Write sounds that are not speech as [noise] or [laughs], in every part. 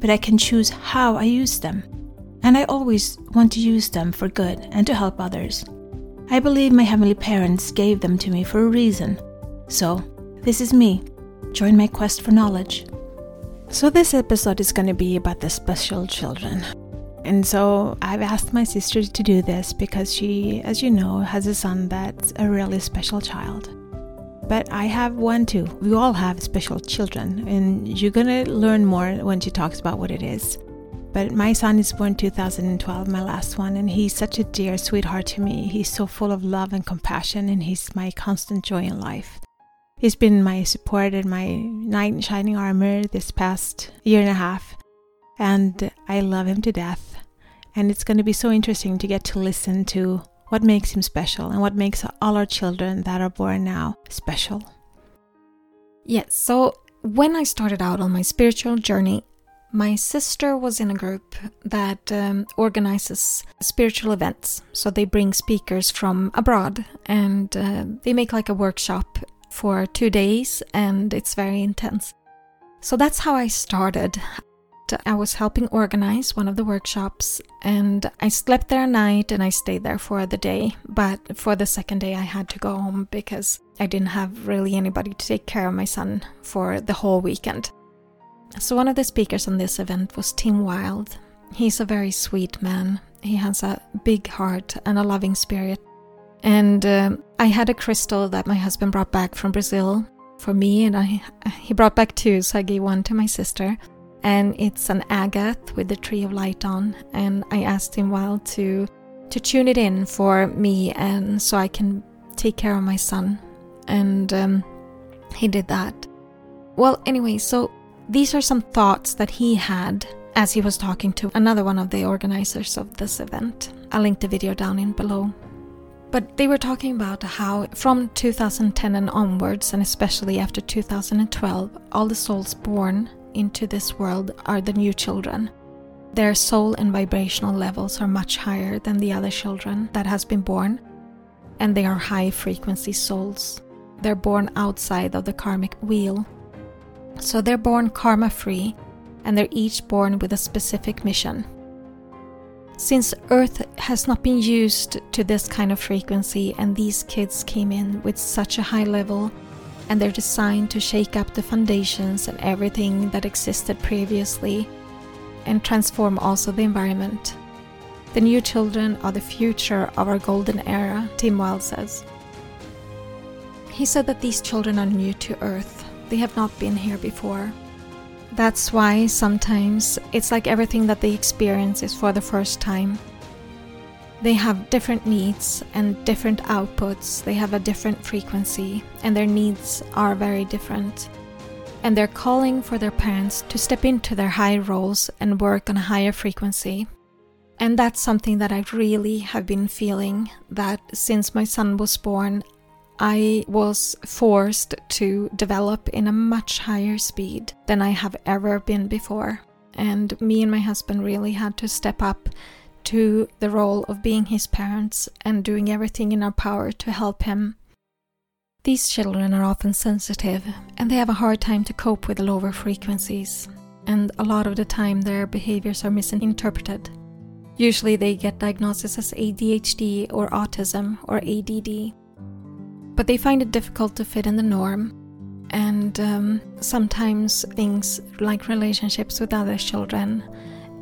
but I can choose how I use them. And I always want to use them for good and to help others. I believe my heavenly parents gave them to me for a reason. So, this is me. Join my quest for knowledge. So, this episode is going to be about the special children. And so, I've asked my sister to do this because she, as you know, has a son that's a really special child but I have one too. We all have special children, and you're gonna learn more when she talks about what it is. But my son is born 2012, my last one, and he's such a dear sweetheart to me. He's so full of love and compassion, and he's my constant joy in life. He's been my support and my knight in shining armor this past year and a half, and I love him to death. And it's going to be so interesting to get to listen to what makes him special and what makes all our children that are born now special. Yes, so when I started out on my spiritual journey, my sister was in a group that um, organizes spiritual events. So they bring speakers from abroad and uh, they make like a workshop for two days and it's very intense. So that's how I started. I was helping organize one of the workshops and I slept there a night and I stayed there for the day. But for the second day, I had to go home because I didn't have really anybody to take care of my son for the whole weekend. So, one of the speakers on this event was Tim Whild. He's a very sweet man. He has a big heart and a loving spirit. And uh, I had a crystal that my husband brought back from Brazil for me, and I, he brought back two, so I gave one to my sister and it's an agate with the tree of light on. And i asked him well to to tune it in for me and so i can take care of my son. And um, he did that. Well anyway so these are some thoughts that he had as he was talking to another one of the organizers of this event. I'll link the video down in below. But they were talking about how from 2010 and onwards and especially after 2012 all the souls born into this world are the new children. Their soul and vibrational levels are much higher than the other children that has been born, and they are high frequency souls. They're born outside of the karmic wheel. So they're born karma free, and they're each born with a specific mission. Since Earth has not been used to this kind of frequency, and these kids came in with such a high level and they're designed to shake up the foundations and everything that existed previously and transform also the environment. The new children are the future of our golden era, Tim Whild says. He said that these children are new to Earth, they have not been here before. That's why sometimes it's like everything that they experience is for the first time. They have different needs and different outputs, they have a different frequency, and their needs are very different. And they're calling for their parents to step into their high roles and work on a higher frequency. And that's something that I really have been feeling that since my son was born, I was forced to develop in a much higher speed than I have ever been before. And me and my husband really had to step up to the role of being his parents and doing everything in our power to help him. These children are often sensitive and they have a hard time to cope with lower frequencies, and a lot of the time their behaviors are misinterpreted. Usually they get diagnosis as ADHD or autism or ADD, but they find it difficult to fit in the norm. And um, sometimes things like relationships with other children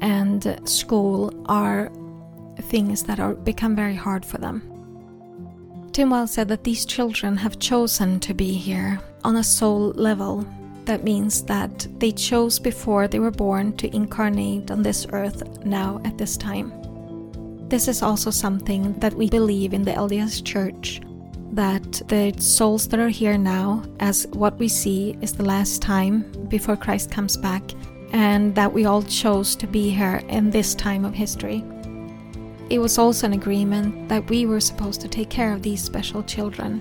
and school are things that are become very hard for them. Tim Whild said that these children have chosen to be here on a soul level. That means that they chose before they were born to incarnate on this earth now at this time. This is also something that we believe in the LDS Church that the souls that are here now, as what we see is the last time before Christ comes back, and that we all chose to be here in this time of history. It was also an agreement that we were supposed to take care of these special children.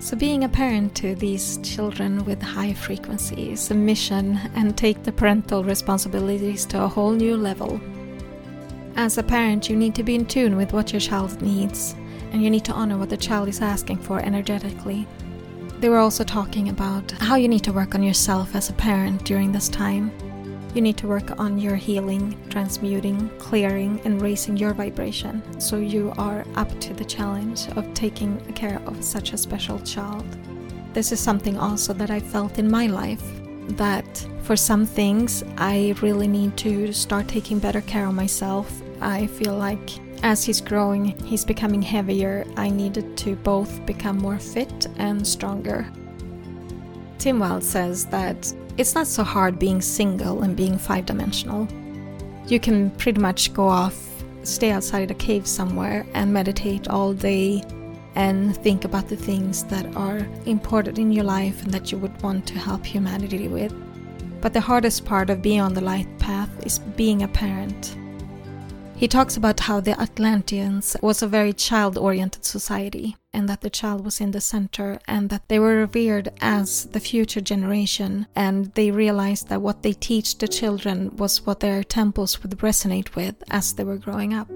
So, being a parent to these children with high frequency is a mission and take the parental responsibilities to a whole new level. As a parent, you need to be in tune with what your child needs, and you need to honor what the child is asking for energetically. They were also talking about how you need to work on yourself as a parent during this time. You need to work on your healing, transmuting, clearing, and raising your vibration so you are up to the challenge of taking care of such a special child. This is something also that I felt in my life that for some things I really need to start taking better care of myself. I feel like as he's growing, he's becoming heavier. I needed to both become more fit and stronger. Tim Whild says that it's not so hard being single and being five dimensional. You can pretty much go off, stay outside a cave somewhere, and meditate all day and think about the things that are important in your life and that you would want to help humanity with. But the hardest part of being on the light path is being a parent he talks about how the Atlanteans was a very child oriented society and that the child was in the center and that they were revered as the future generation and they realized that what they teach the children was what their temples would resonate with as they were growing up.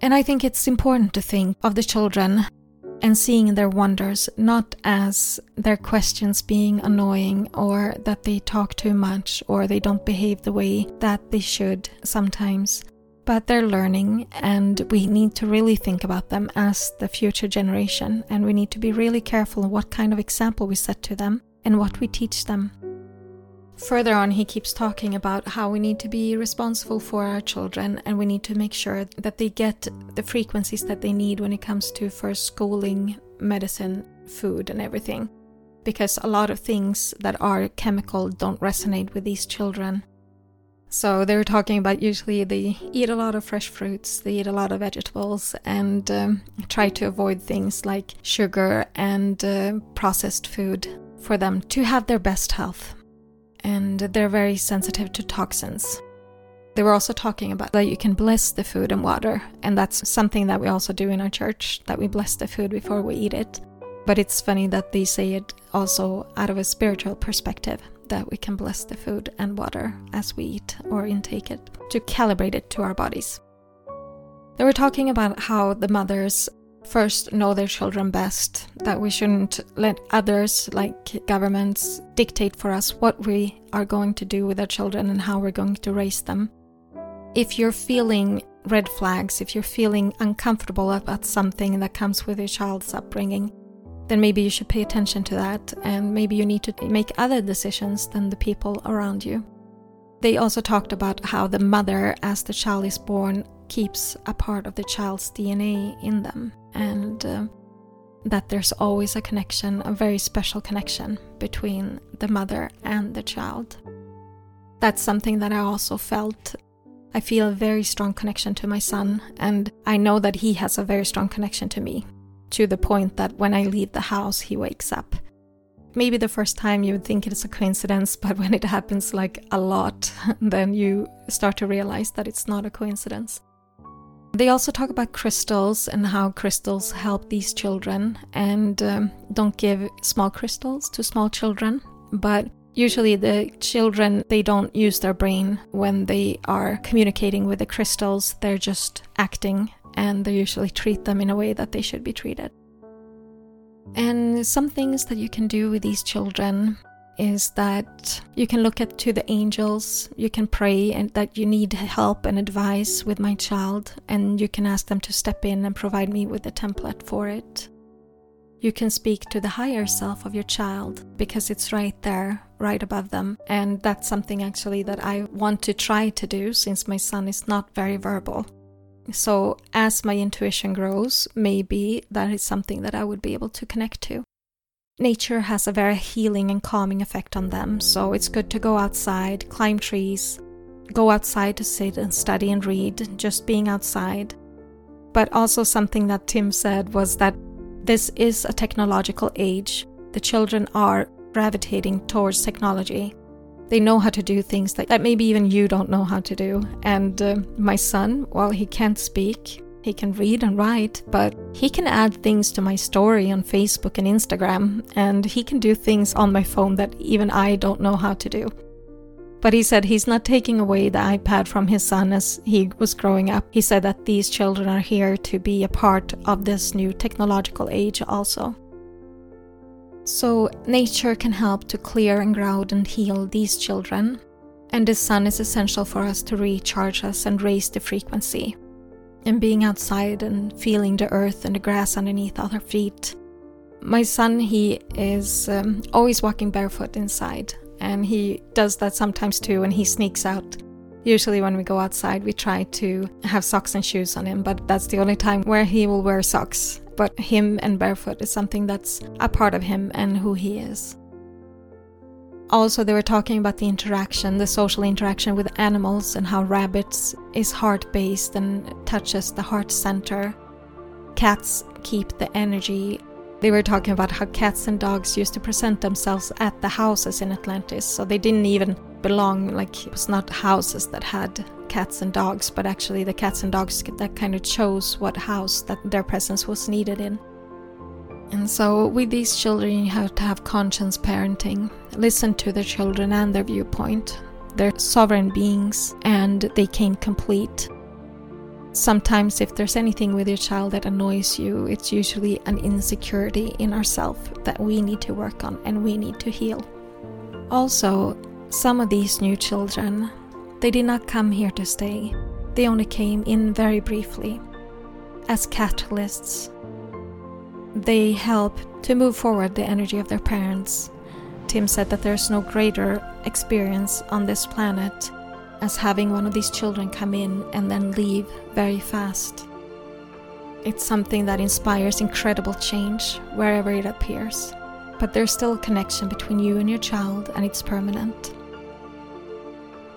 And I think it's important to think of the children and seeing their wonders not as their questions being annoying or that they talk too much or they don't behave the way that they should sometimes, but they're learning, and we need to really think about them as the future generation, and we need to be really careful what kind of example we set to them and what we teach them. Further on, he keeps talking about how we need to be responsible for our children and we need to make sure that they get the frequencies that they need when it comes to first schooling, medicine, food, and everything. Because a lot of things that are chemical don't resonate with these children so they were talking about usually they eat a lot of fresh fruits, they eat a lot of vegetables, and um, try to avoid things like sugar and uh, processed food for them to have their best health. And they're very sensitive to toxins. They were also talking about that you can bless the food and water, and that's something that we also do in our church that we bless the food before we eat it. But it's funny that they say it also out of a spiritual perspective that we can bless the food and water as we eat or intake it to calibrate it to our bodies. They were talking about how the mothers first know their children best, that we shouldn't let others, like governments, dictate for us what we are going to do with our children and how we're going to raise them. If you're feeling red flags, if you're feeling uncomfortable about something that comes with your child's upbringing, then maybe you should pay attention to that and maybe you need to make other decisions than the people around you. They also talked about how the mother, as the child is born, keeps a part of the child's DNA in them and uh, that there's always a connection, a very special connection between the mother and the child. That's something that I also felt. I feel a very strong connection to my son, and I know that he has a very strong connection to me to the point that when I leave the house, he wakes up. Maybe the first time you would think it's a coincidence, [laughs] but when it happens like a lot, [laughs] then you start to realize that it's not a coincidence. They also talk about crystals and how crystals help these children, and um, don't give small crystals to small children. But usually, the children they don't use their brain when they are communicating with the crystals, they're just acting and they usually treat them in a way that they should be treated. And some things that you can do with these children is that you can look at to the angels, you can pray and that you need help and advice with my child, and you can ask them to step in and provide me with a template for it. You can speak to the higher self of your child because it's right there, right above them. And that's something actually that I want to try to do since my son is not very verbal. So, as my intuition grows, maybe that is something that I would be able to connect to. Nature has a very healing and calming effect on them, so it's good to go outside, climb trees, go outside to sit and study and read, just being outside. But also, something that Tim said was that this is a technological age. The children are gravitating towards technology. They know how to do things that, that maybe even you don't know how to do. And uh, my son, while he can't speak, he can read and write, but he can add things to my story on Facebook and Instagram, and he can do things on my phone that even I don't know how to do. But he said he's not taking away the iPad from his son as he was growing up. He said that these children are here to be a part of this new technological age also. So, nature can help to clear and ground and heal these children, and the sun is essential for us to recharge us and raise the frequency. And being outside and feeling the earth and the grass underneath our feet. My son, he is um, always walking barefoot inside, and he does that sometimes too when he sneaks out. Usually, when we go outside, we try to have socks and shoes on him, but that's the only time where he will wear socks. But him and barefoot is something that's a part of him and who he is. Also, they were talking about the interaction, the social interaction with animals, and how rabbits is heart based and touches the heart center. Cats keep the energy they were talking about how cats and dogs used to present themselves at the houses in Atlantis, so they didn't even belong, like, it was not houses that had cats and dogs, but actually the cats and dogs that kind of chose what house that their presence was needed in. And so, with these children, you have to have conscience parenting, listen to the children and their viewpoint. They're sovereign beings and they came complete Sometimes, if there's anything with your child that annoys you, it's usually an insecurity in ourselves that we need to work on and we need to heal. Also, some of these new children, they did not come here to stay. They only came in very briefly as catalysts. They help to move forward the energy of their parents. Tim said that there's no greater experience on this planet as having one of these children come in and then leave very fast. It's something that inspires incredible change wherever it appears, but there's still a connection between you and your child, and it's permanent.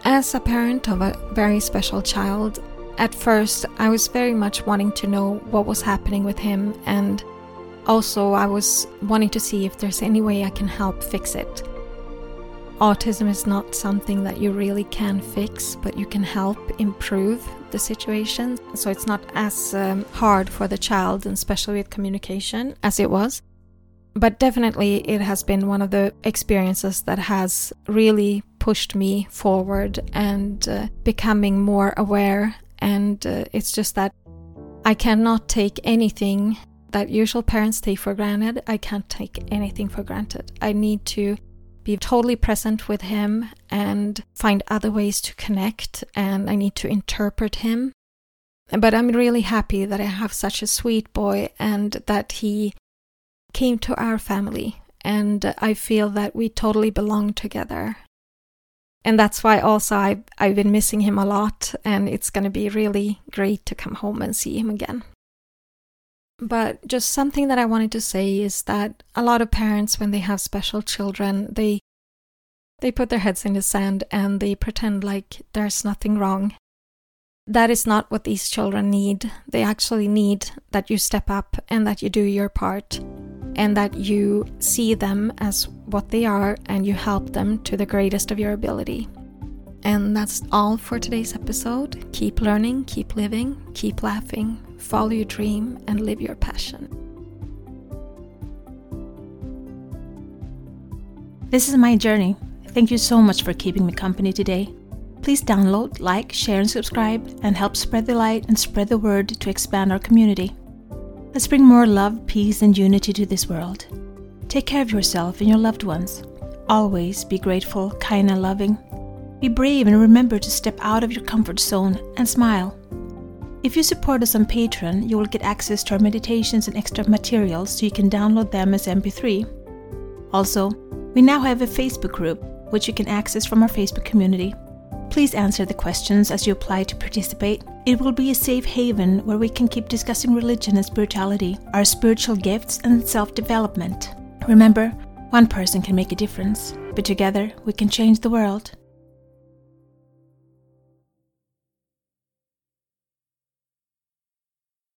As a parent of a very special child, at first I was very much wanting to know what was happening with him, and also I was wanting to see if there's any way I can help fix it autism is not something that you really can fix, but you can help improve the situation. So it's not as um, hard for the child, and especially with communication, as it was. But definitely, it has been one of the experiences that has really pushed me forward and uh, becoming more aware. And uh, it's just that I cannot take anything that usual parents take for granted. I can't take anything for granted. I need to be totally present with him and find other ways to connect, and I need to interpret him. But I'm really happy that I have such a sweet boy and that he came to our family, and I feel that we totally belong together. And that's why also I've, I've been missing him a lot, and it's going to be really great to come home and see him again. But just something that I wanted to say is that a lot of parents, when they have special children, they they put their heads in the sand and they pretend like there's nothing wrong. That is not what these children need. They actually need that you step up and that you do your part and that you see them as what they are and you help them to the greatest of your ability. And that's all for today's episode. Keep learning, keep living, keep laughing, follow your dream, and live your passion. This is my journey. Thank you so much for keeping me company today. Please download, like, share, and subscribe, and help spread the light and spread the word to expand our community. Let's bring more love, peace, and unity to this world. Take care of yourself and your loved ones. Always be grateful, kind, and loving. Be brave and remember to step out of your comfort zone and smile. If you support us on Patreon, you will get access to our meditations and extra materials so you can download them as MP3. Also, we now have a Facebook group which you can access from our Facebook community. Please answer the questions as you apply to participate. It will be a safe haven where we can keep discussing religion and spirituality, our spiritual gifts, and self development. Remember, one person can make a difference, but together we can change the world.